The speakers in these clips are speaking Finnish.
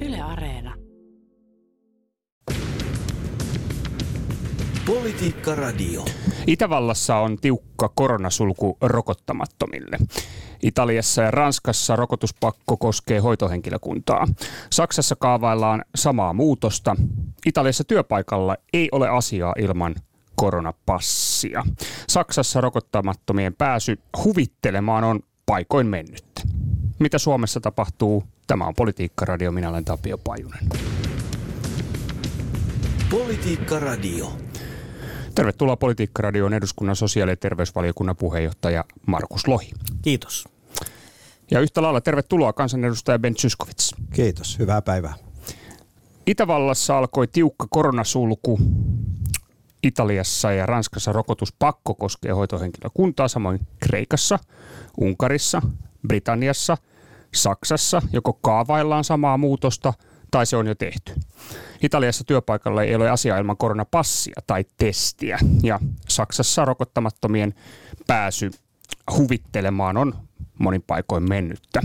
Yle Areena. Politiikka Radio. Itävallassa on tiukka koronasulku rokottamattomille. Italiassa ja Ranskassa rokotuspakko koskee hoitohenkilökuntaa. Saksassa kaavaillaan samaa muutosta. Italiassa työpaikalla ei ole asiaa ilman koronapassia. Saksassa rokottamattomien pääsy huvittelemaan on paikoin mennyt. Mitä Suomessa tapahtuu? Tämä on Politiikka Radio. Minä olen Tapio Pajunen. Politiikka Radio. Tervetuloa Politiikka Radioon eduskunnan sosiaali- ja terveysvaliokunnan puheenjohtaja Markus Lohi. Kiitos. Ja yhtä lailla tervetuloa kansanedustaja Ben Zyskowicz. Kiitos, hyvää päivää. Itävallassa alkoi tiukka koronasulku. Italiassa ja Ranskassa rokotuspakko koskee hoitohenkilökuntaa, samoin Kreikassa, Unkarissa, Britanniassa, Saksassa joko kaavaillaan samaa muutosta tai se on jo tehty. Italiassa työpaikalla ei ole asiaa ilman koronapassia tai testiä ja Saksassa rokottamattomien pääsy huvittelemaan on monin paikoin mennyttä.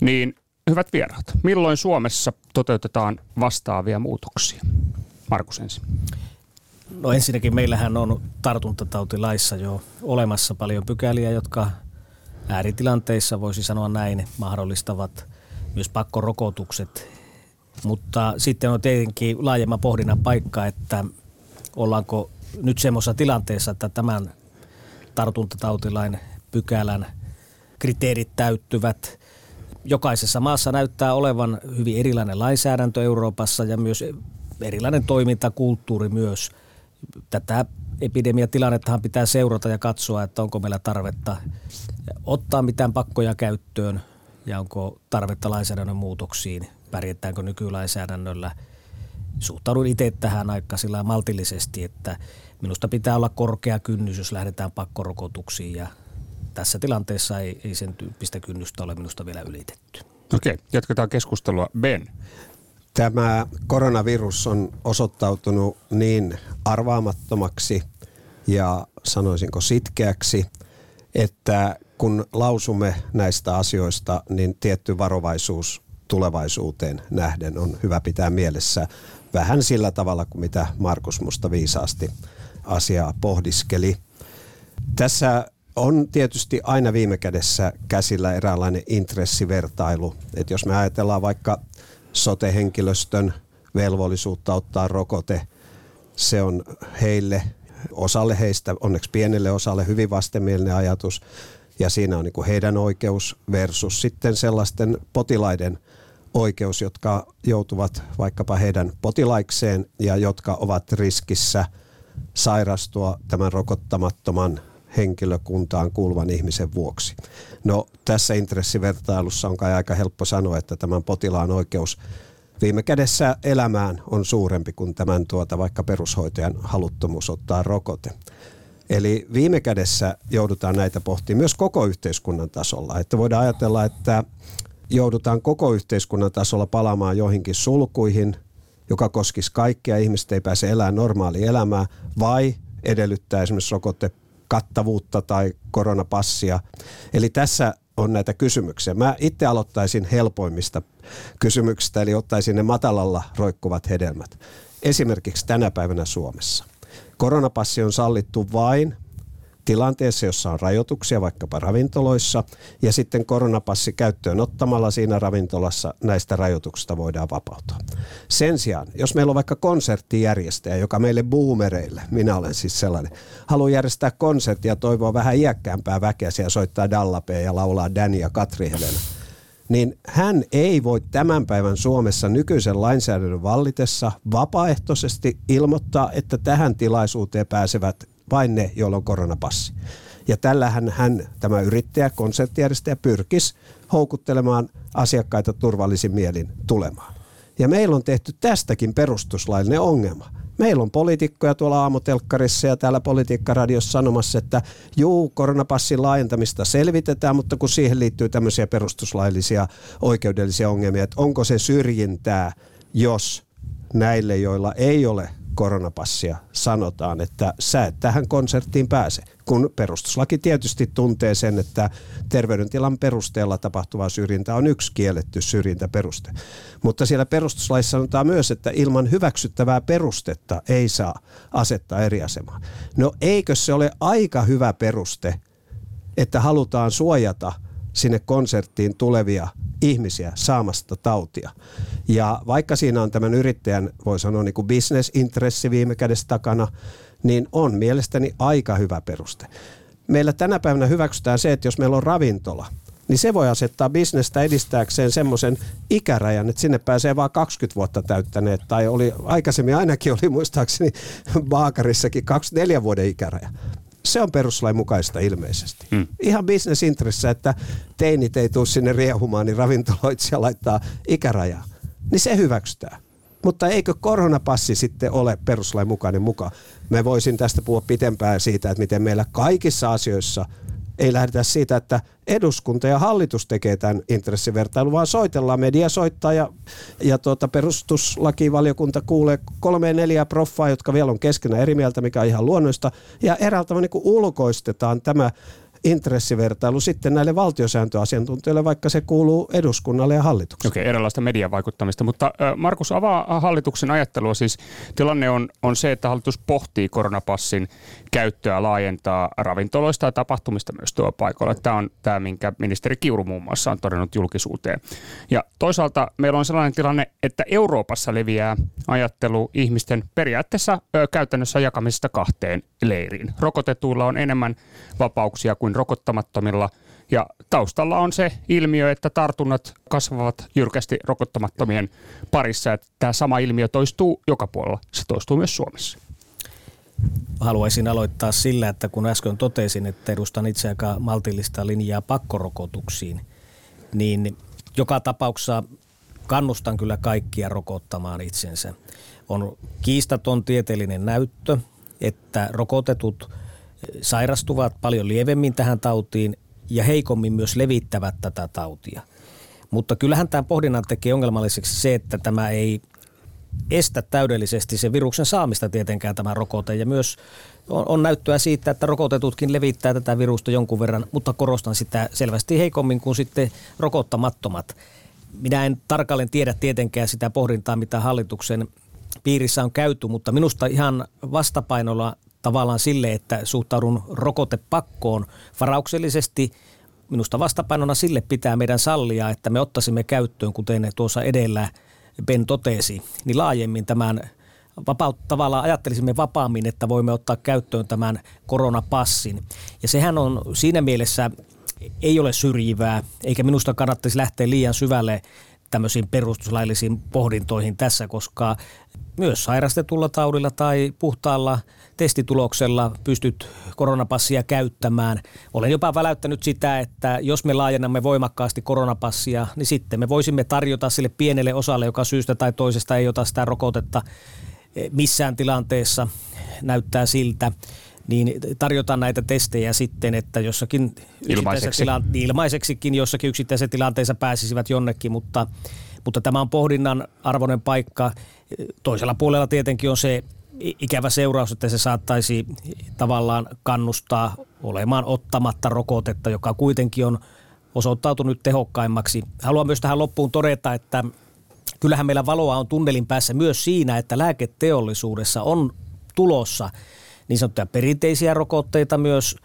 Niin hyvät vieraat, milloin Suomessa toteutetaan vastaavia muutoksia? Markus ensin. No ensinnäkin meillähän on tartuntatautilaissa jo olemassa paljon pykäliä, jotka ääritilanteissa, voisi sanoa näin, mahdollistavat myös pakkorokotukset. Mutta sitten on tietenkin laajemman pohdinnan paikka, että ollaanko nyt semmoisessa tilanteessa, että tämän tartuntatautilain pykälän kriteerit täyttyvät. Jokaisessa maassa näyttää olevan hyvin erilainen lainsäädäntö Euroopassa ja myös erilainen toimintakulttuuri myös. Tätä epidemiatilannettahan pitää seurata ja katsoa, että onko meillä tarvetta ottaa mitään pakkoja käyttöön ja onko tarvetta lainsäädännön muutoksiin, pärjätäänkö nykylainsäädännöllä. Suhtaudun itse tähän aika sillä maltillisesti, että minusta pitää olla korkea kynnys, jos lähdetään pakkorokotuksiin ja tässä tilanteessa ei, ei sen tyyppistä kynnystä ole minusta vielä ylitetty. Okei, jatketaan keskustelua. Ben. Tämä koronavirus on osoittautunut niin arvaamattomaksi ja sanoisinko sitkeäksi, että kun lausumme näistä asioista, niin tietty varovaisuus tulevaisuuteen nähden on hyvä pitää mielessä vähän sillä tavalla kuin mitä Markus musta viisaasti asiaa pohdiskeli. Tässä on tietysti aina viime kädessä käsillä eräänlainen intressivertailu. Että jos me ajatellaan vaikka sote-henkilöstön velvollisuutta ottaa rokote, se on heille, osalle heistä, onneksi pienelle osalle hyvin vastenmielinen ajatus. Ja siinä on niin kuin heidän oikeus versus sitten sellaisten potilaiden oikeus, jotka joutuvat vaikkapa heidän potilaikseen ja jotka ovat riskissä sairastua tämän rokottamattoman henkilökuntaan kuuluvan ihmisen vuoksi. No tässä intressivertailussa on kai aika helppo sanoa, että tämän potilaan oikeus viime kädessä elämään on suurempi kuin tämän tuota vaikka perushoitajan haluttomuus ottaa rokote. Eli viime kädessä joudutaan näitä pohtimaan myös koko yhteiskunnan tasolla. Että voidaan ajatella, että joudutaan koko yhteiskunnan tasolla palaamaan joihinkin sulkuihin, joka koskisi kaikkia, ihmiset ei pääse elämään normaalia elämää, vai edellyttää esimerkiksi rokote kattavuutta tai koronapassia. Eli tässä on näitä kysymyksiä. Mä itse aloittaisin helpoimmista kysymyksistä, eli ottaisin ne matalalla roikkuvat hedelmät. Esimerkiksi tänä päivänä Suomessa. Koronapassi on sallittu vain tilanteessa, jossa on rajoituksia vaikkapa ravintoloissa ja sitten koronapassi käyttöön ottamalla siinä ravintolassa näistä rajoituksista voidaan vapautua. Sen sijaan, jos meillä on vaikka konserttijärjestäjä, joka meille boomereille, minä olen siis sellainen, haluaa järjestää konserttia ja toivoo vähän iäkkäämpää väkeä ja soittaa Dallapea ja laulaa Danny ja Katri Helena, niin hän ei voi tämän päivän Suomessa nykyisen lainsäädännön vallitessa vapaaehtoisesti ilmoittaa, että tähän tilaisuuteen pääsevät vain ne, joilla on koronapassi. Ja tällähän hän, tämä yrittäjä, konserttijärjestäjä, pyrkisi houkuttelemaan asiakkaita turvallisin mielin tulemaan. Ja meillä on tehty tästäkin perustuslaillinen ongelma. Meillä on poliitikkoja tuolla aamutelkkarissa ja täällä politiikkaradiossa sanomassa, että juu, koronapassin laajentamista selvitetään, mutta kun siihen liittyy tämmöisiä perustuslaillisia oikeudellisia ongelmia, että onko se syrjintää, jos näille, joilla ei ole koronapassia sanotaan, että sä et tähän konserttiin pääse, kun perustuslaki tietysti tuntee sen, että terveydentilan perusteella tapahtuva syrjintä on yksi kielletty syrjintäperuste. Mutta siellä perustuslaissa sanotaan myös, että ilman hyväksyttävää perustetta ei saa asettaa eri asemaa. No eikö se ole aika hyvä peruste, että halutaan suojata sinne konserttiin tulevia ihmisiä saamasta tautia. Ja vaikka siinä on tämän yrittäjän, voi sanoa niin bisnesintressi viime kädessä takana, niin on mielestäni aika hyvä peruste. Meillä tänä päivänä hyväksytään se, että jos meillä on ravintola, niin se voi asettaa bisnestä edistääkseen semmoisen ikärajan, että sinne pääsee vain 20 vuotta täyttäneet, tai oli, aikaisemmin ainakin oli muistaakseni baakarissakin 24 vuoden ikäraja se on peruslain mukaista ilmeisesti. Hmm. Ihan bisnesintressä, että teinit ei tule sinne riehumaan, niin ravintoloitsija laittaa ikärajaa. Niin se hyväksytään. Mutta eikö koronapassi sitten ole peruslain mukainen mukaan? Mä voisin tästä puhua pitempään siitä, että miten meillä kaikissa asioissa – ei lähdetä siitä, että eduskunta ja hallitus tekee tämän intressivertailun, vaan soitellaan, media soittaa ja, ja tuota, perustuslakivaliokunta kuulee kolme neljä proffaa, jotka vielä on keskenään eri mieltä, mikä on ihan luonnoista, ja eräällä niin ulkoistetaan tämä intressivertailu sitten näille valtiosääntöasiantuntijoille, vaikka se kuuluu eduskunnalle ja hallitukselle. Okei, okay, erilaista mediavaikuttamista, mutta Markus avaa hallituksen ajattelua. Siis tilanne on, on se, että hallitus pohtii koronapassin käyttöä laajentaa ravintoloista ja tapahtumista myös työpaikoilla. Tämä on tämä, minkä ministeri Kiuru muun muassa on todennut julkisuuteen. Ja toisaalta meillä on sellainen tilanne, että Euroopassa leviää ajattelu ihmisten periaatteessa ö, käytännössä jakamisesta kahteen leiriin. Rokotetuilla on enemmän vapauksia kuin rokottamattomilla. Ja taustalla on se ilmiö, että tartunnat kasvavat jyrkästi rokottamattomien parissa. Että tämä sama ilmiö toistuu joka puolella. Se toistuu myös Suomessa. Haluaisin aloittaa sillä, että kun äsken totesin, että edustan itse aika maltillista linjaa pakkorokotuksiin, niin joka tapauksessa kannustan kyllä kaikkia rokottamaan itsensä. On kiistaton tieteellinen näyttö, että rokotetut sairastuvat paljon lievemmin tähän tautiin ja heikommin myös levittävät tätä tautia. Mutta kyllähän tämä pohdinnan tekee ongelmalliseksi se, että tämä ei estä täydellisesti sen viruksen saamista tietenkään tämä rokote. Ja myös on, on näyttöä siitä, että rokotetutkin levittää tätä virusta jonkun verran, mutta korostan sitä selvästi heikommin kuin sitten rokottamattomat. Minä en tarkalleen tiedä tietenkään sitä pohdintaa, mitä hallituksen piirissä on käyty, mutta minusta ihan vastapainolla tavallaan sille, että suhtaudun rokotepakkoon varauksellisesti. Minusta vastapainona sille pitää meidän sallia, että me ottaisimme käyttöön, kuten tuossa edellä Ben totesi, niin laajemmin tämän vapaut, tavallaan ajattelisimme vapaammin, että voimme ottaa käyttöön tämän koronapassin. Ja sehän on siinä mielessä ei ole syrjivää, eikä minusta kannattaisi lähteä liian syvälle tämmöisiin perustuslaillisiin pohdintoihin tässä, koska myös sairastetulla taudilla tai puhtaalla testituloksella pystyt koronapassia käyttämään. Olen jopa väläyttänyt sitä, että jos me laajennamme voimakkaasti koronapassia, niin sitten me voisimme tarjota sille pienelle osalle, joka syystä tai toisesta ei ota sitä rokotetta missään tilanteessa, näyttää siltä, niin tarjotaan näitä testejä sitten, että jossakin Ilmaiseksi. Tila- ilmaiseksikin jossakin yksittäisessä tilanteessa pääsisivät jonnekin, mutta, mutta tämä on pohdinnan arvoinen paikka. Toisella puolella tietenkin on se ikävä seuraus, että se saattaisi tavallaan kannustaa olemaan ottamatta rokotetta, joka kuitenkin on osoittautunut tehokkaimmaksi. Haluan myös tähän loppuun todeta, että kyllähän meillä valoa on tunnelin päässä myös siinä, että lääketeollisuudessa on tulossa niin sanottuja perinteisiä rokotteita myös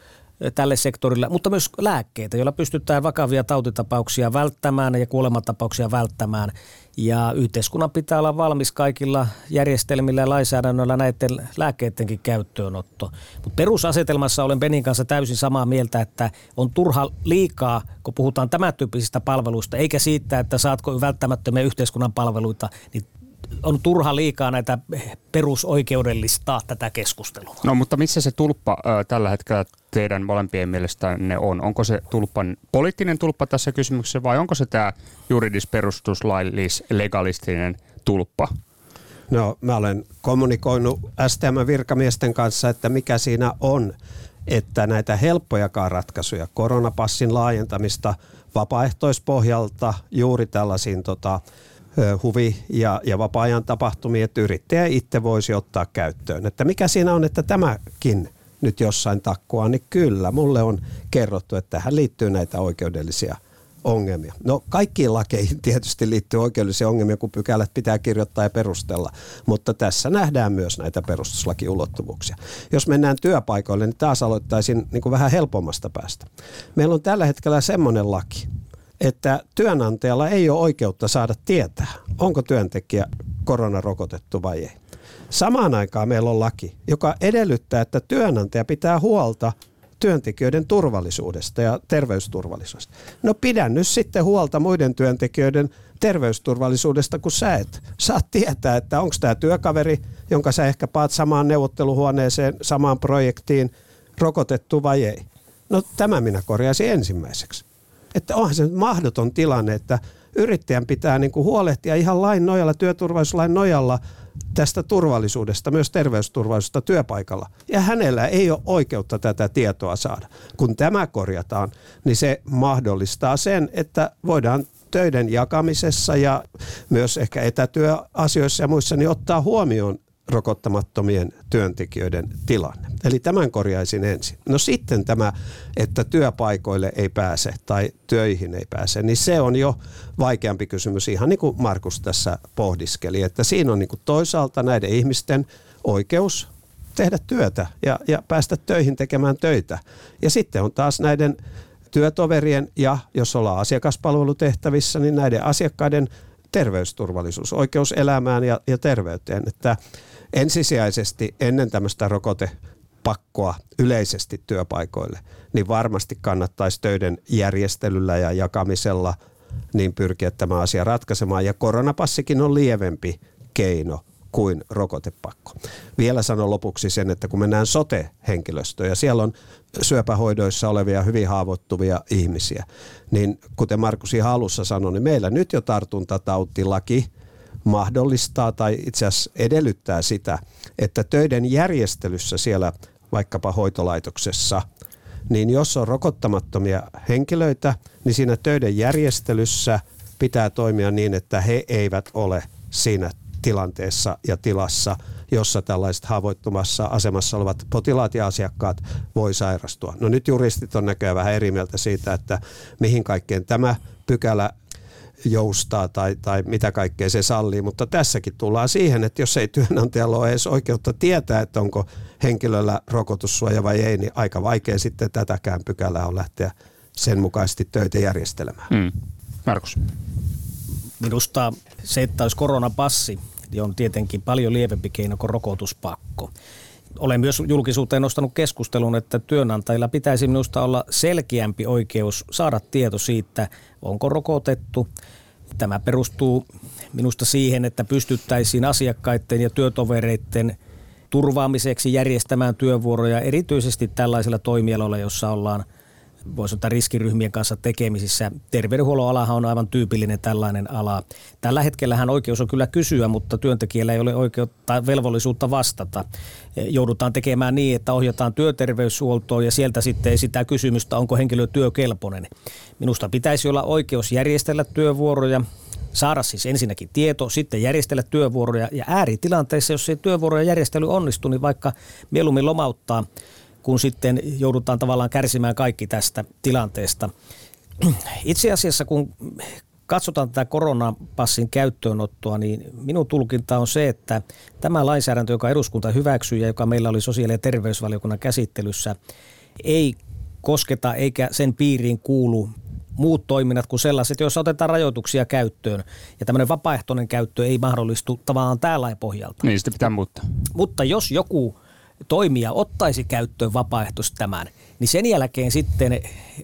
tälle sektorille, mutta myös lääkkeitä, joilla pystytään vakavia tautitapauksia välttämään ja kuolematapauksia välttämään. Ja yhteiskunnan pitää olla valmis kaikilla järjestelmillä ja lainsäädännöllä näiden lääkkeidenkin käyttöönotto. Mutta perusasetelmassa olen Benin kanssa täysin samaa mieltä, että on turha liikaa, kun puhutaan tämän tyyppisistä palveluista, eikä siitä, että saatko välttämättömiä yhteiskunnan palveluita, niin on turha liikaa näitä perusoikeudellista tätä keskustelua. No mutta missä se tulppa äh, tällä hetkellä teidän molempien mielestä ne on? Onko se tulppan poliittinen tulppa tässä kysymyksessä vai onko se tämä juridis-perustuslaillis legalistinen tulppa? No mä olen kommunikoinut STM-virkamiesten kanssa, että mikä siinä on, että näitä helppojakaan ratkaisuja, koronapassin laajentamista vapaaehtoispohjalta juuri tällaisiin tota, huvi- ja, ja vapaa-ajan tapahtumia, että yrittäjä itse voisi ottaa käyttöön. Että mikä siinä on, että tämäkin nyt jossain takkua, niin kyllä, mulle on kerrottu, että tähän liittyy näitä oikeudellisia ongelmia. No kaikkiin lakeihin tietysti liittyy oikeudellisia ongelmia, kun pykälät pitää kirjoittaa ja perustella, mutta tässä nähdään myös näitä perustuslakiulottuvuuksia. Jos mennään työpaikoille, niin taas aloittaisin niin kuin vähän helpommasta päästä. Meillä on tällä hetkellä semmoinen laki, että työnantajalla ei ole oikeutta saada tietää, onko työntekijä koronarokotettu vai ei. Samaan aikaan meillä on laki, joka edellyttää, että työnantaja pitää huolta työntekijöiden turvallisuudesta ja terveysturvallisuudesta. No pidän nyt sitten huolta muiden työntekijöiden terveysturvallisuudesta, kun sä et saa tietää, että onko tämä työkaveri, jonka sä ehkä paat samaan neuvotteluhuoneeseen, samaan projektiin, rokotettu vai ei. No tämä minä korjaisin ensimmäiseksi. Että onhan se mahdoton tilanne, että yrittäjän pitää niin kuin huolehtia ihan lain nojalla, työturvallisuuslain nojalla tästä turvallisuudesta, myös terveysturvallisuudesta työpaikalla. Ja hänellä ei ole oikeutta tätä tietoa saada. Kun tämä korjataan, niin se mahdollistaa sen, että voidaan töiden jakamisessa ja myös ehkä etätyöasioissa ja muissa niin ottaa huomioon rokottamattomien työntekijöiden tilanne. Eli tämän korjaisin ensin. No sitten tämä, että työpaikoille ei pääse tai töihin ei pääse, niin se on jo vaikeampi kysymys, ihan niin kuin Markus tässä pohdiskeli, että siinä on niin kuin toisaalta näiden ihmisten oikeus tehdä työtä ja, ja päästä töihin tekemään töitä. Ja sitten on taas näiden työtoverien ja jos ollaan asiakaspalvelutehtävissä, niin näiden asiakkaiden terveysturvallisuus, oikeus elämään ja, ja terveyteen. Että ensisijaisesti ennen tämmöistä rokotepakkoa yleisesti työpaikoille, niin varmasti kannattaisi töiden järjestelyllä ja jakamisella niin pyrkiä tämä asia ratkaisemaan. Ja koronapassikin on lievempi keino kuin rokotepakko. Vielä sanon lopuksi sen, että kun mennään sote-henkilöstöön ja siellä on syöpähoidoissa olevia hyvin haavoittuvia ihmisiä, niin kuten Markus ihan alussa sanoi, niin meillä nyt jo tartuntatautilaki – mahdollistaa tai itse asiassa edellyttää sitä, että töiden järjestelyssä siellä vaikkapa hoitolaitoksessa, niin jos on rokottamattomia henkilöitä, niin siinä töiden järjestelyssä pitää toimia niin, että he eivät ole siinä tilanteessa ja tilassa, jossa tällaiset haavoittumassa asemassa olevat potilaat ja asiakkaat voi sairastua. No nyt juristit on näköjään vähän eri mieltä siitä, että mihin kaikkeen tämä pykälä joustaa tai, tai mitä kaikkea se sallii, mutta tässäkin tullaan siihen, että jos ei työnantajalla ole edes oikeutta tietää, että onko henkilöllä rokotussuoja vai ei, niin aika vaikea sitten tätäkään pykälää on lähteä sen mukaisesti töitä järjestelemään. Mm. Markus. Minusta se, että olisi koronapassi, niin on tietenkin paljon lievempi keino kuin rokotuspakko. Olen myös julkisuuteen nostanut keskustelun, että työnantajilla pitäisi minusta olla selkeämpi oikeus saada tieto siitä, onko rokotettu. Tämä perustuu minusta siihen, että pystyttäisiin asiakkaiden ja työtovereiden turvaamiseksi järjestämään työvuoroja erityisesti tällaisilla toimialoilla, jossa ollaan – voisi ottaa riskiryhmien kanssa tekemisissä. Terveydenhuollon alahan on aivan tyypillinen tällainen ala. Tällä hetkellähän oikeus on kyllä kysyä, mutta työntekijällä ei ole oikeutta tai velvollisuutta vastata. Joudutaan tekemään niin, että ohjataan työterveyshuoltoon ja sieltä sitten sitä kysymystä, onko henkilö työkelpoinen. Minusta pitäisi olla oikeus järjestellä työvuoroja, saada siis ensinnäkin tieto, sitten järjestellä työvuoroja ja ääritilanteissa, jos se työvuorojen järjestely onnistuu, niin vaikka mieluummin lomauttaa – kun sitten joudutaan tavallaan kärsimään kaikki tästä tilanteesta. Itse asiassa kun katsotaan tätä koronapassin käyttöönottoa, niin minun tulkinta on se, että tämä lainsäädäntö, joka eduskunta hyväksyi ja joka meillä oli sosiaali- ja terveysvaliokunnan käsittelyssä, ei kosketa eikä sen piiriin kuulu muut toiminnat kuin sellaiset, joissa otetaan rajoituksia käyttöön. Ja tämmöinen vapaaehtoinen käyttö ei mahdollistu tavallaan täällä lain pohjalta. Niin, sitä pitää muuttaa. Mutta jos joku toimija ottaisi käyttöön vapaaehtoisesti tämän, niin sen jälkeen sitten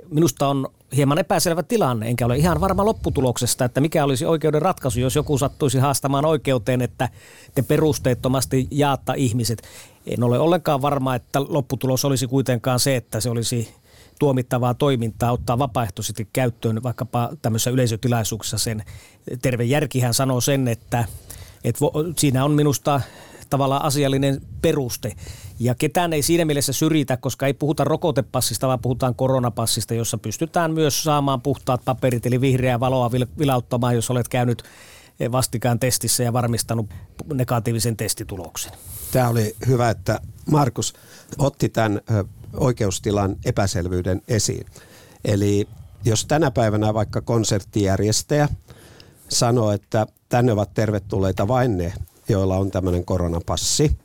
minusta on hieman epäselvä tilanne, enkä ole ihan varma lopputuloksesta, että mikä olisi oikeuden ratkaisu, jos joku sattuisi haastamaan oikeuteen, että te perusteettomasti jaatta ihmiset. En ole ollenkaan varma, että lopputulos olisi kuitenkaan se, että se olisi tuomittavaa toimintaa ottaa vapaaehtoisesti käyttöön vaikkapa tämmöisessä yleisötilaisuuksessa sen. Terve järkihän sanoo sen, että, että siinä on minusta tavallaan asiallinen peruste. Ja ketään ei siinä mielessä syrjitä, koska ei puhuta rokotepassista, vaan puhutaan koronapassista, jossa pystytään myös saamaan puhtaat paperit, eli vihreää valoa vilauttamaan, jos olet käynyt vastikään testissä ja varmistanut negatiivisen testituloksen. Tämä oli hyvä, että Markus otti tämän oikeustilan epäselvyyden esiin. Eli jos tänä päivänä vaikka konserttijärjestäjä sanoo, että tänne ovat tervetulleita vain ne, joilla on tämmöinen koronapassi,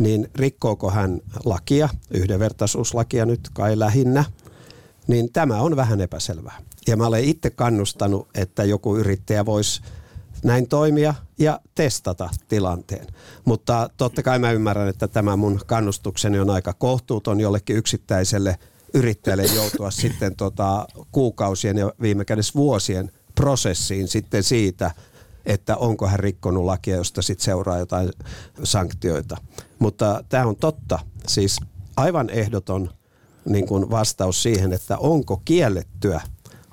niin rikkooko hän lakia, yhdenvertaisuuslakia nyt kai lähinnä, niin tämä on vähän epäselvää. Ja mä olen itse kannustanut, että joku yrittäjä voisi näin toimia ja testata tilanteen. Mutta totta kai mä ymmärrän, että tämä mun kannustukseni on aika kohtuuton jollekin yksittäiselle yrittäjälle joutua sitten tota kuukausien ja viime kädessä vuosien prosessiin sitten siitä, että onko hän rikkonut lakia, josta sitten seuraa jotain sanktioita. Mutta tämä on totta. Siis aivan ehdoton niin kuin vastaus siihen, että onko kiellettyä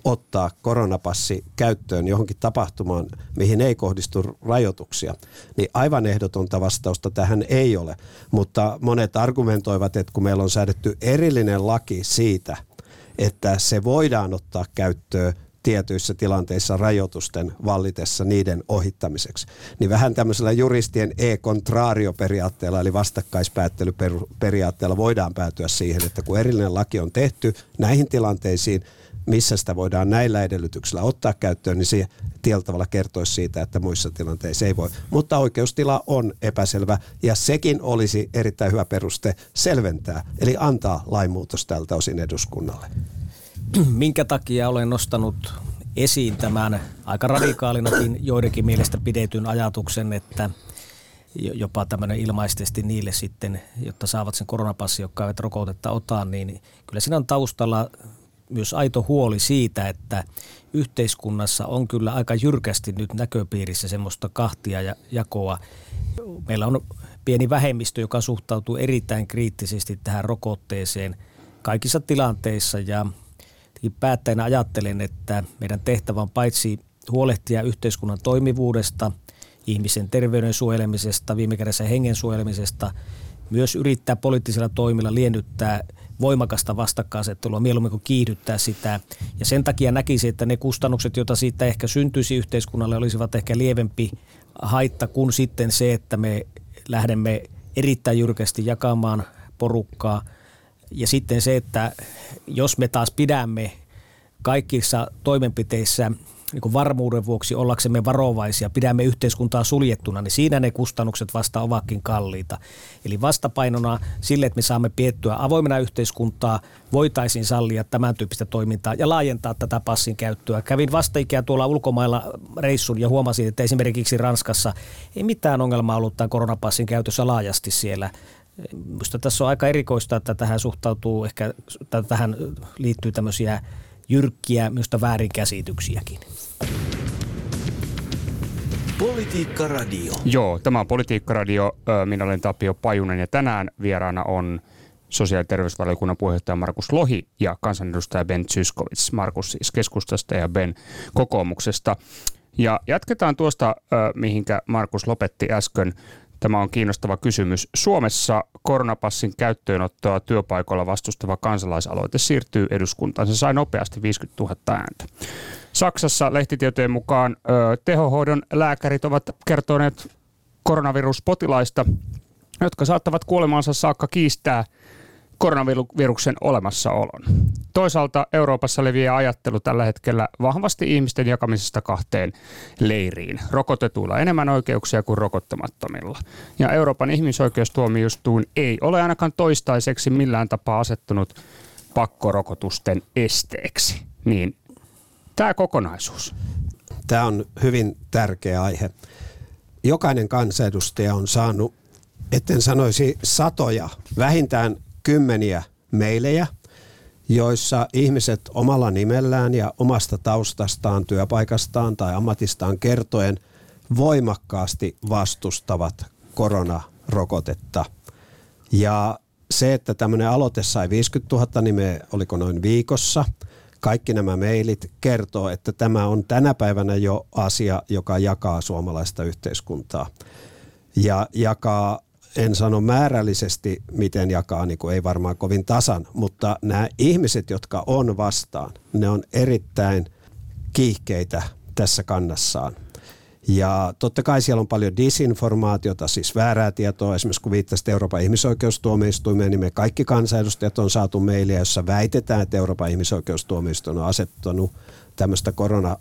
ottaa koronapassi käyttöön johonkin tapahtumaan, mihin ei kohdistu rajoituksia, niin aivan ehdotonta vastausta tähän ei ole. Mutta monet argumentoivat, että kun meillä on säädetty erillinen laki siitä, että se voidaan ottaa käyttöön tietyissä tilanteissa rajoitusten vallitessa niiden ohittamiseksi. Niin vähän tämmöisellä juristien e-contrario-periaatteella, eli vastakkaispäättelyperiaatteella voidaan päätyä siihen, että kun erillinen laki on tehty näihin tilanteisiin, missä sitä voidaan näillä edellytyksillä ottaa käyttöön, niin se tietyllä tavalla kertoisi siitä, että muissa tilanteissa ei voi. Mutta oikeustila on epäselvä ja sekin olisi erittäin hyvä peruste selventää, eli antaa lainmuutos tältä osin eduskunnalle. Minkä takia olen nostanut esiin tämän aika radikaalinakin joidenkin mielestä pidetyn ajatuksen, että jopa tämmöinen ilmaisesti niille sitten, jotta saavat sen koronapassin, jotka eivät rokotetta ota, niin kyllä siinä on taustalla myös aito huoli siitä, että yhteiskunnassa on kyllä aika jyrkästi nyt näköpiirissä semmoista kahtia ja jakoa. Meillä on pieni vähemmistö, joka suhtautuu erittäin kriittisesti tähän rokotteeseen kaikissa tilanteissa ja päättäjänä ajattelen, että meidän tehtävä on paitsi huolehtia yhteiskunnan toimivuudesta, ihmisen terveyden suojelemisesta, viime kädessä hengen suojelemisesta, myös yrittää poliittisilla toimilla liennyttää voimakasta vastakkainasettelua mieluummin kuin kiihdyttää sitä. Ja sen takia näkisi, että ne kustannukset, joita siitä ehkä syntyisi yhteiskunnalle, olisivat ehkä lievempi haitta kuin sitten se, että me lähdemme erittäin jyrkästi jakamaan porukkaa. Ja sitten se, että jos me taas pidämme kaikissa toimenpiteissä – niin varmuuden vuoksi ollaksemme varovaisia, pidämme yhteiskuntaa suljettuna, niin siinä ne kustannukset vasta ovatkin kalliita. Eli vastapainona sille, että me saamme piettyä avoimena yhteiskuntaa, voitaisiin sallia tämän tyyppistä toimintaa ja laajentaa tätä passin käyttöä. Kävin vastaikään tuolla ulkomailla reissun ja huomasin, että esimerkiksi Ranskassa ei mitään ongelmaa ollut tämän koronapassin käytössä laajasti siellä. Minusta tässä on aika erikoista, että tähän suhtautuu ehkä, tähän liittyy tämmöisiä jyrkkiä, minusta väärinkäsityksiäkin. Politiikka Radio. Joo, tämä on Politiikka Radio. Minä olen Tapio Pajunen ja tänään vieraana on sosiaali- ja terveysvaliokunnan puheenjohtaja Markus Lohi ja kansanedustaja Ben Zyskowicz. Markus siis keskustasta ja Ben kokoomuksesta. Ja jatketaan tuosta, mihinkä Markus lopetti äsken. Tämä on kiinnostava kysymys. Suomessa koronapassin käyttöönottoa työpaikoilla vastustava kansalaisaloite siirtyy eduskuntaan. Se sai nopeasti 50 000 ääntä. Saksassa lehtitietojen mukaan ö, tehohoidon lääkärit ovat kertoneet koronaviruspotilaista, jotka saattavat kuolemaansa saakka kiistää – koronaviruksen olemassaolon. Toisaalta Euroopassa leviää ajattelu tällä hetkellä vahvasti ihmisten jakamisesta kahteen leiriin. Rokotetuilla enemmän oikeuksia kuin rokottamattomilla. Ja Euroopan ihmisoikeustuomioistuin ei ole ainakaan toistaiseksi millään tapaa asettunut pakkorokotusten esteeksi. Niin tämä kokonaisuus. Tämä on hyvin tärkeä aihe. Jokainen kansanedustaja on saanut, etten sanoisi satoja, vähintään kymmeniä meilejä, joissa ihmiset omalla nimellään ja omasta taustastaan, työpaikastaan tai ammatistaan kertoen voimakkaasti vastustavat koronarokotetta. Ja se, että tämmöinen aloite sai 50 000 nimeä, oliko noin viikossa, kaikki nämä mailit kertoo, että tämä on tänä päivänä jo asia, joka jakaa suomalaista yhteiskuntaa. Ja jakaa en sano määrällisesti, miten jakaa, niin kuin ei varmaan kovin tasan, mutta nämä ihmiset, jotka on vastaan, ne on erittäin kiihkeitä tässä kannassaan. Ja totta kai siellä on paljon disinformaatiota, siis väärää tietoa. Esimerkiksi kun viittasit Euroopan ihmisoikeustuomioistuimeen, niin me kaikki kansanedustajat on saatu mailia, jossa väitetään, että Euroopan ihmisoikeustuomioistuin on asettanut tämmöistä korona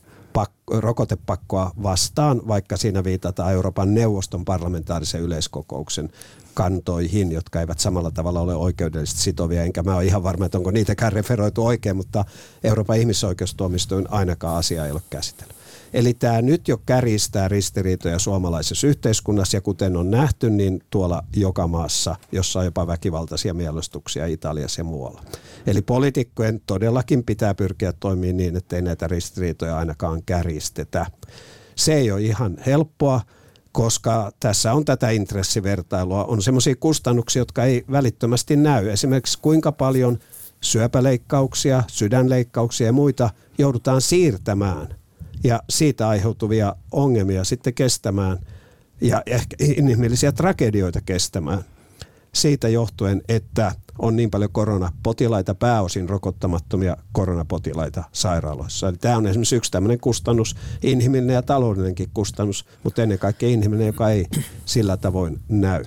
rokotepakkoa vastaan, vaikka siinä viitataan Euroopan neuvoston parlamentaarisen yleiskokouksen kantoihin, jotka eivät samalla tavalla ole oikeudellisesti sitovia, enkä mä ole ihan varma, että onko niitäkään referoitu oikein, mutta Euroopan ihmisoikeustuomioistuin ainakaan asia ei ole käsitellyt. Eli tämä nyt jo kärjistää ristiriitoja suomalaisessa yhteiskunnassa ja kuten on nähty, niin tuolla joka maassa, jossa on jopa väkivaltaisia mielostuksia Italiassa ja muualla. Eli poliitikkojen todellakin pitää pyrkiä toimimaan niin, ettei näitä ristiriitoja ainakaan kärjistetä. Se ei ole ihan helppoa, koska tässä on tätä intressivertailua. On sellaisia kustannuksia, jotka ei välittömästi näy. Esimerkiksi kuinka paljon syöpäleikkauksia, sydänleikkauksia ja muita joudutaan siirtämään – ja siitä aiheutuvia ongelmia sitten kestämään ja ehkä inhimillisiä tragedioita kestämään siitä johtuen, että on niin paljon koronapotilaita, pääosin rokottamattomia koronapotilaita sairaaloissa. Eli tämä on esimerkiksi yksi tämmöinen kustannus, inhimillinen ja taloudellinenkin kustannus, mutta ennen kaikkea inhimillinen, joka ei sillä tavoin näy.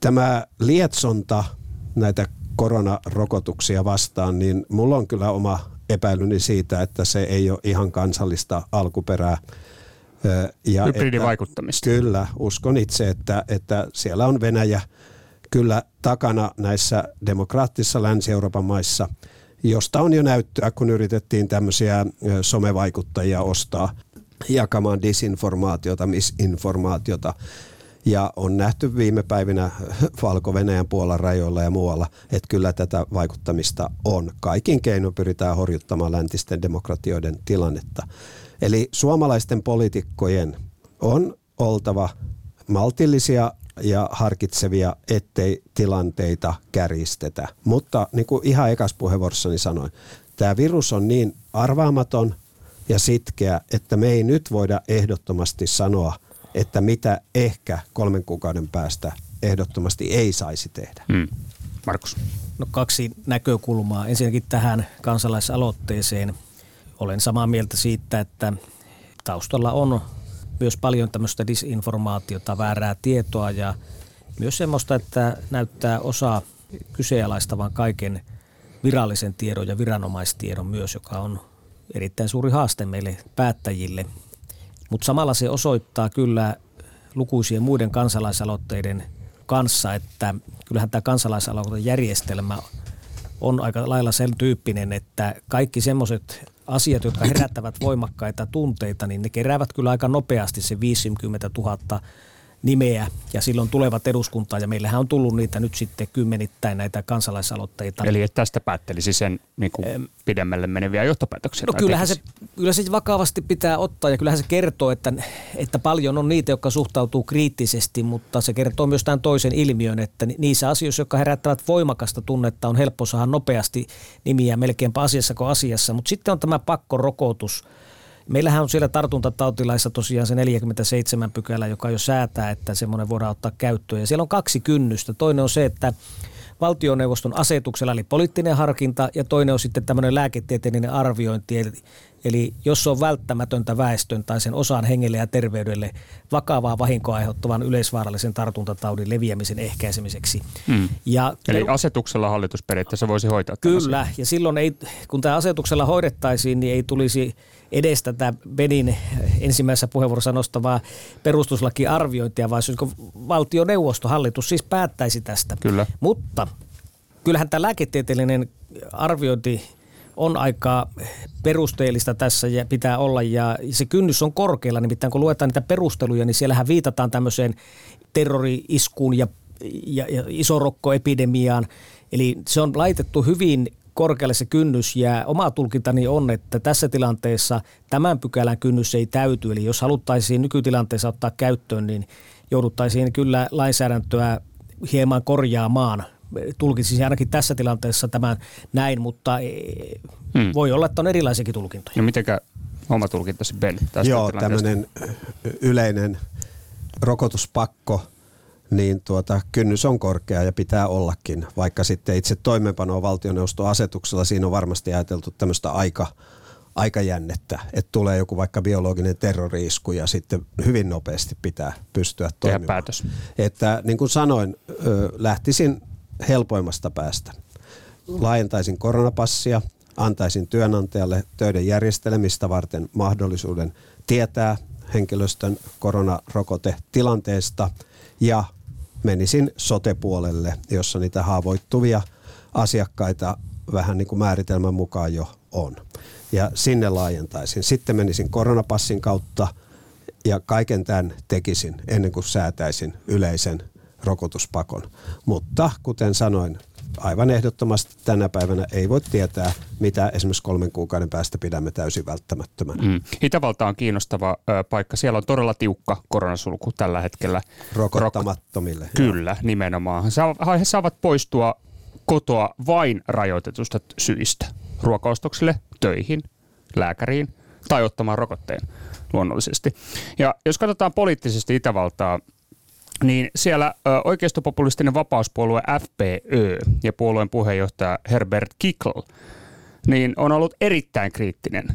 Tämä lietsonta näitä koronarokotuksia vastaan, niin mulla on kyllä oma epäilyni siitä, että se ei ole ihan kansallista alkuperää. Ja Hybridivaikuttamista. Että, kyllä, uskon itse, että, että siellä on Venäjä kyllä takana näissä demokraattisissa Länsi-Euroopan maissa, josta on jo näyttöä, kun yritettiin tämmöisiä somevaikuttajia ostaa jakamaan disinformaatiota, misinformaatiota ja on nähty viime päivinä Valko-Venäjän Puolan rajoilla ja muualla, että kyllä tätä vaikuttamista on. Kaikin keino pyritään horjuttamaan läntisten demokratioiden tilannetta. Eli suomalaisten poliitikkojen on oltava maltillisia ja harkitsevia, ettei tilanteita kärjistetä. Mutta niin kuin ihan ekas puheenvuorossani sanoin, tämä virus on niin arvaamaton ja sitkeä, että me ei nyt voida ehdottomasti sanoa – että mitä ehkä kolmen kuukauden päästä ehdottomasti ei saisi tehdä. Hmm. Markus. No kaksi näkökulmaa. Ensinnäkin tähän kansalaisaloitteeseen. Olen samaa mieltä siitä, että taustalla on myös paljon tämmöistä disinformaatiota, väärää tietoa ja myös semmoista, että näyttää osa kyseenalaistavan kaiken virallisen tiedon ja viranomaistiedon myös, joka on erittäin suuri haaste meille päättäjille – mutta samalla se osoittaa kyllä lukuisien muiden kansalaisaloitteiden kanssa, että kyllähän tämä kansalaisaloitejärjestelmä on aika lailla sen tyyppinen, että kaikki semmoiset asiat, jotka herättävät voimakkaita tunteita, niin ne keräävät kyllä aika nopeasti se 50 000 nimeä ja silloin tulevat eduskuntaan ja meillähän on tullut niitä nyt sitten kymmenittäin näitä kansalaisaloitteita. Eli että tästä päättelisi sen niin kuin ähm, pidemmälle meneviä johtopäätöksiä? No kyllähän se, kyllä se vakavasti pitää ottaa ja kyllähän se kertoo, että, että paljon on niitä, jotka suhtautuu kriittisesti, mutta se kertoo myös tämän toisen ilmiön, että niissä asioissa, jotka herättävät voimakasta tunnetta, on helppo saada nopeasti nimiä melkeinpä asiassa kuin asiassa, mutta sitten on tämä pakkorokotus – Meillähän on siellä tartuntatautilaissa tosiaan se 47 pykälä, joka jo säätää, että semmoinen voidaan ottaa käyttöön. Ja siellä on kaksi kynnystä. Toinen on se, että valtioneuvoston asetuksella eli poliittinen harkinta ja toinen on sitten tämmöinen lääketieteellinen arviointi. Eli, eli jos on välttämätöntä väestön tai sen osan hengelle ja terveydelle vakavaa vahinkoa aiheuttavan yleisvaarallisen tartuntataudin leviämisen ehkäisemiseksi. Hmm. Ja eli asetuksella hallitus periaatteessa voisi hoitaa Kyllä, ja silloin ei, kun tämä asetuksella hoidettaisiin, niin ei tulisi edes tätä Benin ensimmäisessä puheenvuorossa nostavaa perustuslakiarviointia, vaan se valtioneuvosto, hallitus siis päättäisi tästä. Kyllä. Mutta kyllähän tämä lääketieteellinen arviointi on aika perusteellista tässä ja pitää olla ja se kynnys on korkealla, nimittäin kun luetaan niitä perusteluja, niin siellähän viitataan tämmöiseen terrori-iskuun ja, ja, ja isorokkoepidemiaan. Eli se on laitettu hyvin korkealle se kynnys ja oma tulkintani on, että tässä tilanteessa tämän pykälän kynnys ei täyty. Eli jos haluttaisiin nykytilanteessa ottaa käyttöön, niin jouduttaisiin kyllä lainsäädäntöä hieman korjaamaan. Tulkisin ainakin tässä tilanteessa tämän näin, mutta e, hmm. voi olla, että on erilaisiakin tulkintoja. No mitenkä oma tulkintasi Ben tästä Joo, tämmöinen yleinen rokotuspakko – niin tuota, kynnys on korkea ja pitää ollakin, vaikka sitten itse toimeenpanoa valtioneuvoston asetuksella siinä on varmasti ajateltu tämmöistä aika, aikajännettä, että tulee joku vaikka biologinen terroriisku ja sitten hyvin nopeasti pitää pystyä toimimaan. päätös. Että niin kuin sanoin, lähtisin helpoimmasta päästä. Laajentaisin koronapassia, antaisin työnantajalle töiden järjestelemistä varten mahdollisuuden tietää henkilöstön koronarokote tilanteesta ja menisin sotepuolelle, jossa niitä haavoittuvia asiakkaita vähän niin kuin määritelmän mukaan jo on. Ja sinne laajentaisin. Sitten menisin koronapassin kautta ja kaiken tämän tekisin ennen kuin säätäisin yleisen rokotuspakon. Mutta kuten sanoin, aivan ehdottomasti tänä päivänä ei voi tietää, mitä esimerkiksi kolmen kuukauden päästä pidämme täysin välttämättömänä. Mm. Itävalta on kiinnostava ö, paikka. Siellä on todella tiukka koronasulku tällä hetkellä. Rokottamattomille. Rok- Kyllä, nimenomaan. He saavat poistua kotoa vain rajoitetusta syistä. Ruokaostoksille, töihin, lääkäriin tai ottamaan rokotteen luonnollisesti. Ja jos katsotaan poliittisesti Itävaltaa, niin siellä oikeistopopulistinen vapauspuolue FPÖ ja puolueen puheenjohtaja Herbert Kickl niin on ollut erittäin kriittinen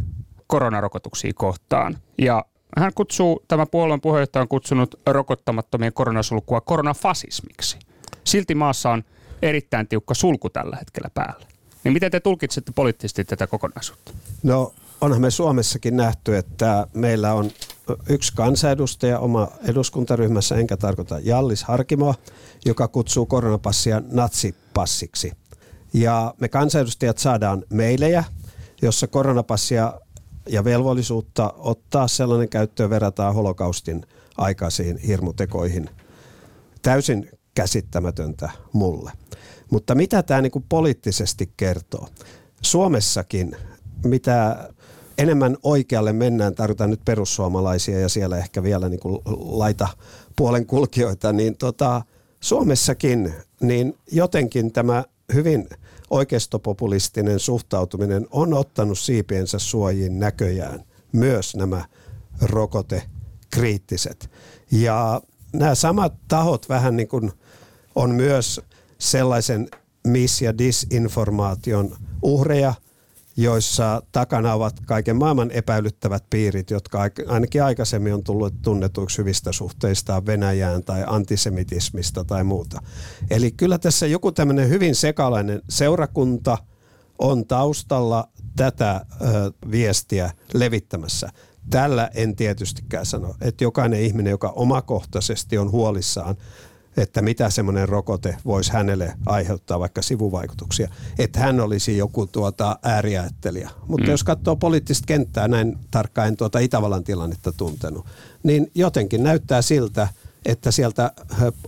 koronarokotuksia kohtaan. Ja hän kutsuu, tämä puolueen puheenjohtaja on kutsunut rokottamattomien koronasulkua koronafasismiksi. Silti maassa on erittäin tiukka sulku tällä hetkellä päällä. Niin miten te tulkitsette poliittisesti tätä kokonaisuutta? No onhan me Suomessakin nähty, että meillä on yksi kansanedustaja oma eduskuntaryhmässä, enkä tarkoita Jallis Harkimoa, joka kutsuu koronapassia natsipassiksi. Ja me kansanedustajat saadaan meilejä, jossa koronapassia ja velvollisuutta ottaa sellainen käyttöön verrataan holokaustin aikaisiin hirmutekoihin. Täysin käsittämätöntä mulle. Mutta mitä tämä niinku poliittisesti kertoo? Suomessakin, mitä enemmän oikealle mennään, tarvitaan nyt perussuomalaisia ja siellä ehkä vielä niin kuin laita puolen kulkijoita, niin tota, Suomessakin niin jotenkin tämä hyvin oikeistopopulistinen suhtautuminen on ottanut siipiensä suojiin näköjään myös nämä rokotekriittiset. Ja nämä samat tahot vähän niin kuin on myös sellaisen miss- ja disinformaation uhreja – joissa takana ovat kaiken maailman epäilyttävät piirit, jotka ainakin aikaisemmin on tullut tunnetuiksi hyvistä suhteistaan Venäjään tai antisemitismista tai muuta. Eli kyllä tässä joku tämmöinen hyvin sekalainen seurakunta on taustalla tätä viestiä levittämässä. Tällä en tietystikään sano, että jokainen ihminen, joka omakohtaisesti on huolissaan että mitä semmoinen rokote voisi hänelle aiheuttaa vaikka sivuvaikutuksia, että hän olisi joku tuota ääriajattelija. Mutta mm. jos katsoo poliittista kenttää, näin tarkkaan en tuota Itävallan tilannetta tuntenut, niin jotenkin näyttää siltä, että sieltä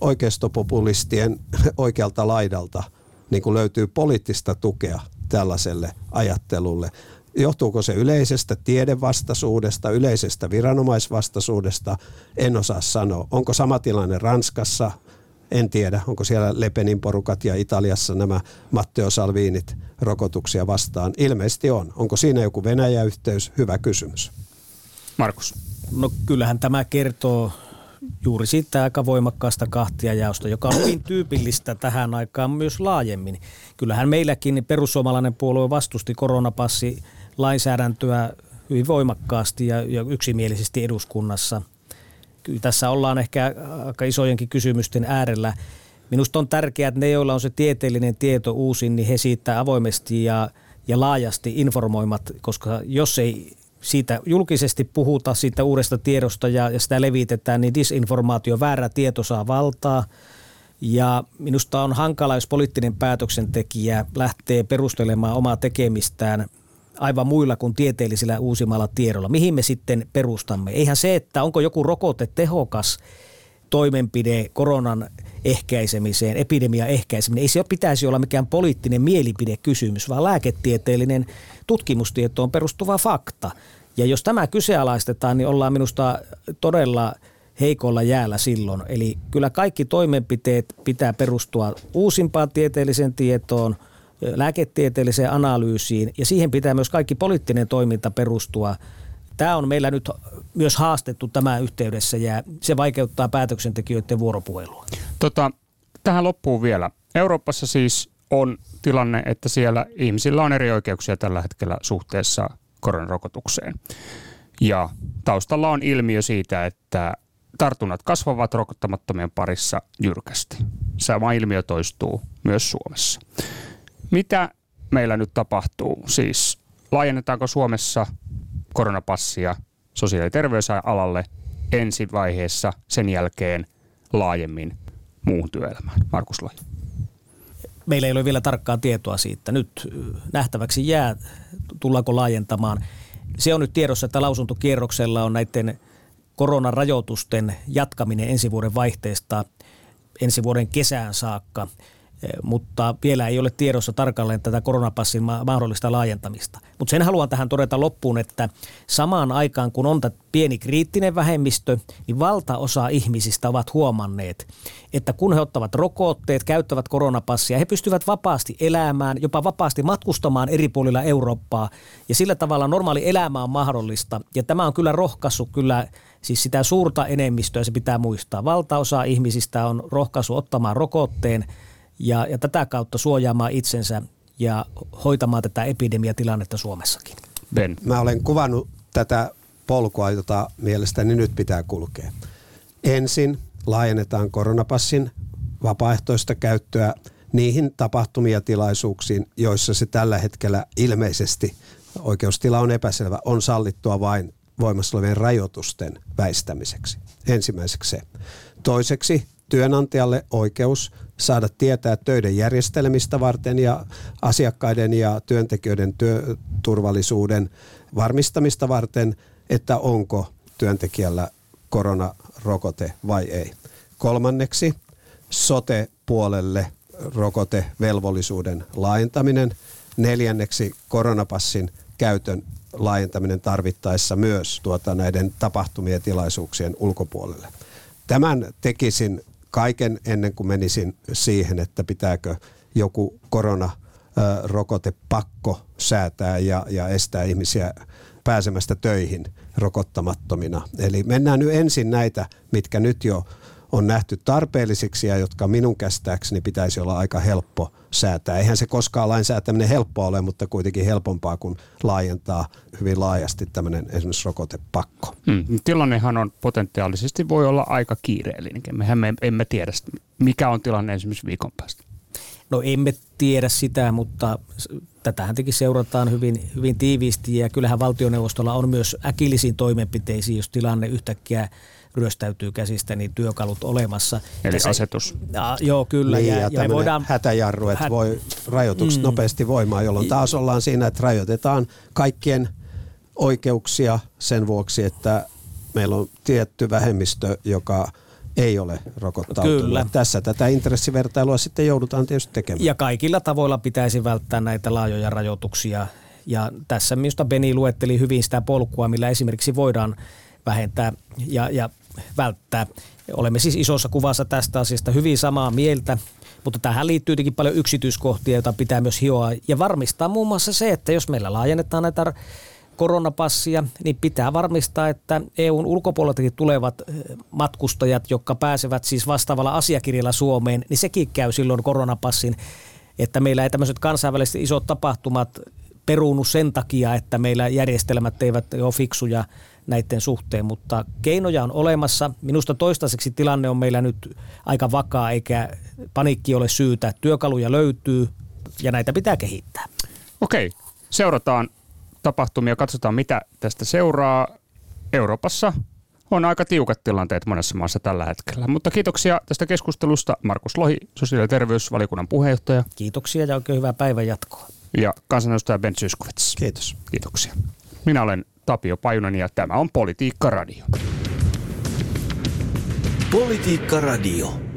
oikeistopopulistien oikealta laidalta niin kuin löytyy poliittista tukea tällaiselle ajattelulle. Johtuuko se yleisestä tiedevastaisuudesta, yleisestä viranomaisvastaisuudesta? En osaa sanoa. Onko sama tilanne Ranskassa, en tiedä, onko siellä Lepenin porukat ja Italiassa nämä Matteo Salviinit rokotuksia vastaan. Ilmeisesti on. Onko siinä joku Venäjä-yhteys? Hyvä kysymys. Markus. No kyllähän tämä kertoo juuri siitä aika voimakkaasta kahtiajaosta, joka on hyvin tyypillistä tähän aikaan myös laajemmin. Kyllähän meilläkin perussuomalainen puolue vastusti koronapassi lainsäädäntöä hyvin voimakkaasti ja, ja yksimielisesti eduskunnassa – tässä ollaan ehkä aika isojenkin kysymysten äärellä. Minusta on tärkeää, että ne, joilla on se tieteellinen tieto uusin, niin he siitä avoimesti ja, ja laajasti informoimat, koska jos ei siitä julkisesti puhuta siitä uudesta tiedosta ja, ja sitä levitetään, niin disinformaatio, väärä tieto saa valtaa. Ja minusta on hankala, jos poliittinen päätöksentekijä lähtee perustelemaan omaa tekemistään aivan muilla kuin tieteellisillä uusimmalla tiedolla. Mihin me sitten perustamme? Eihän se, että onko joku rokote tehokas toimenpide koronan ehkäisemiseen, epidemian ehkäisemiseen, ei se pitäisi olla mikään poliittinen mielipidekysymys, vaan lääketieteellinen tutkimustietoon perustuva fakta. Ja jos tämä kyseenalaistetaan, niin ollaan minusta todella heikolla jäällä silloin. Eli kyllä kaikki toimenpiteet pitää perustua uusimpaan tieteelliseen tietoon – lääketieteelliseen analyysiin ja siihen pitää myös kaikki poliittinen toiminta perustua. Tämä on meillä nyt myös haastettu tämän yhteydessä ja se vaikeuttaa päätöksentekijöiden vuoropuhelua. Tota, tähän loppuu vielä. Euroopassa siis on tilanne, että siellä ihmisillä on eri oikeuksia tällä hetkellä suhteessa koronarokotukseen. Ja taustalla on ilmiö siitä, että tartunnat kasvavat rokottamattomien parissa jyrkästi. Sama ilmiö toistuu myös Suomessa. Mitä meillä nyt tapahtuu? Siis laajennetaanko Suomessa koronapassia sosiaali- ja terveysalalle ensi vaiheessa, sen jälkeen laajemmin muuhun työelämään? Markus Lohi. Meillä ei ole vielä tarkkaa tietoa siitä. Nyt nähtäväksi jää, tullaanko laajentamaan. Se on nyt tiedossa, että lausuntokierroksella on näiden koronarajoitusten jatkaminen ensi vuoden vaihteesta ensi vuoden kesään saakka – mutta vielä ei ole tiedossa tarkalleen tätä koronapassin mahdollista laajentamista. Mutta sen haluan tähän todeta loppuun, että samaan aikaan kun on pieni kriittinen vähemmistö, niin valtaosa ihmisistä ovat huomanneet, että kun he ottavat rokotteet, käyttävät koronapassia, he pystyvät vapaasti elämään, jopa vapaasti matkustamaan eri puolilla Eurooppaa ja sillä tavalla normaali elämä on mahdollista. Ja tämä on kyllä rohkaissut kyllä Siis sitä suurta enemmistöä se pitää muistaa. Valtaosa ihmisistä on rohkaisu ottamaan rokotteen – ja, ja tätä kautta suojaamaan itsensä ja hoitamaan tätä epidemiatilannetta Suomessakin. Ben. Mä olen kuvannut tätä polkua, jota mielestäni nyt pitää kulkea. Ensin laajennetaan koronapassin vapaaehtoista käyttöä niihin tapahtumia tilaisuuksiin, joissa se tällä hetkellä ilmeisesti, oikeustila on epäselvä, on sallittua vain voimassa olevien rajoitusten väistämiseksi. Ensimmäiseksi se. Toiseksi työnantajalle oikeus saada tietää töiden järjestelmistä varten ja asiakkaiden ja työntekijöiden työturvallisuuden varmistamista varten, että onko työntekijällä koronarokote vai ei. Kolmanneksi sote-puolelle rokotevelvollisuuden laajentaminen. Neljänneksi koronapassin käytön laajentaminen tarvittaessa myös tuota näiden tapahtumien ja tilaisuuksien ulkopuolelle. Tämän tekisin kaiken ennen kuin menisin siihen, että pitääkö joku korona pakko säätää ja, ja estää ihmisiä pääsemästä töihin rokottamattomina. Eli mennään nyt ensin näitä, mitkä nyt jo on nähty tarpeellisiksi ja jotka minun käsittääkseni pitäisi olla aika helppo säätää. Eihän se koskaan lainsäätäminen helppoa ole, mutta kuitenkin helpompaa kuin laajentaa hyvin laajasti tämmöinen esimerkiksi rokotepakko. Hmm. Tilannehan on potentiaalisesti voi olla aika kiireellinen. Mehän me emme tiedä, mikä on tilanne esimerkiksi viikon päästä. No emme tiedä sitä, mutta tätähän teki seurataan hyvin, hyvin tiiviisti ja kyllähän valtioneuvostolla on myös äkillisiin toimenpiteisiin, jos tilanne yhtäkkiä ryöstäytyy käsistä, niin työkalut olemassa. Eli se, asetus. Ja, joo, kyllä. Niin, ja, ja, ja me voidaan, hätäjarru, että hät... voi rajoitukset mm. nopeasti voimaan, jolloin taas ollaan siinä, että rajoitetaan kaikkien oikeuksia sen vuoksi, että meillä on tietty vähemmistö, joka ei ole rokottautunut. Kyllä. Tässä tätä intressivertailua sitten joudutaan tietysti tekemään. Ja kaikilla tavoilla pitäisi välttää näitä laajoja rajoituksia. Ja tässä minusta Beni luetteli hyvin sitä polkua, millä esimerkiksi voidaan vähentää ja, ja välttää. Olemme siis isossa kuvassa tästä asiasta hyvin samaa mieltä, mutta tähän liittyy tietenkin paljon yksityiskohtia, joita pitää myös hioa ja varmistaa muun muassa se, että jos meillä laajennetaan näitä koronapassia, niin pitää varmistaa, että EUn ulkopuoleltakin tulevat eh, matkustajat, jotka pääsevät siis vastaavalla asiakirjalla Suomeen, niin sekin käy silloin koronapassin, että meillä ei tämmöiset kansainväliset isot tapahtumat peruunnu sen takia, että meillä järjestelmät eivät ole fiksuja näiden suhteen, mutta keinoja on olemassa. Minusta toistaiseksi tilanne on meillä nyt aika vakaa, eikä paniikki ole syytä. Työkaluja löytyy ja näitä pitää kehittää. Okei, seurataan tapahtumia, katsotaan mitä tästä seuraa. Euroopassa on aika tiukat tilanteet monessa maassa tällä hetkellä. Mutta kiitoksia tästä keskustelusta Markus Lohi, sosiaali- ja terveysvalikunnan puheenjohtaja. Kiitoksia ja oikein hyvää päivän jatkoa. Ja kansanedustaja Ben Zyskowicz. Kiitos. Kiitoksia. Minä olen Tapio Pajunen ja tämä on Politiikka Radio. Politiikka Radio.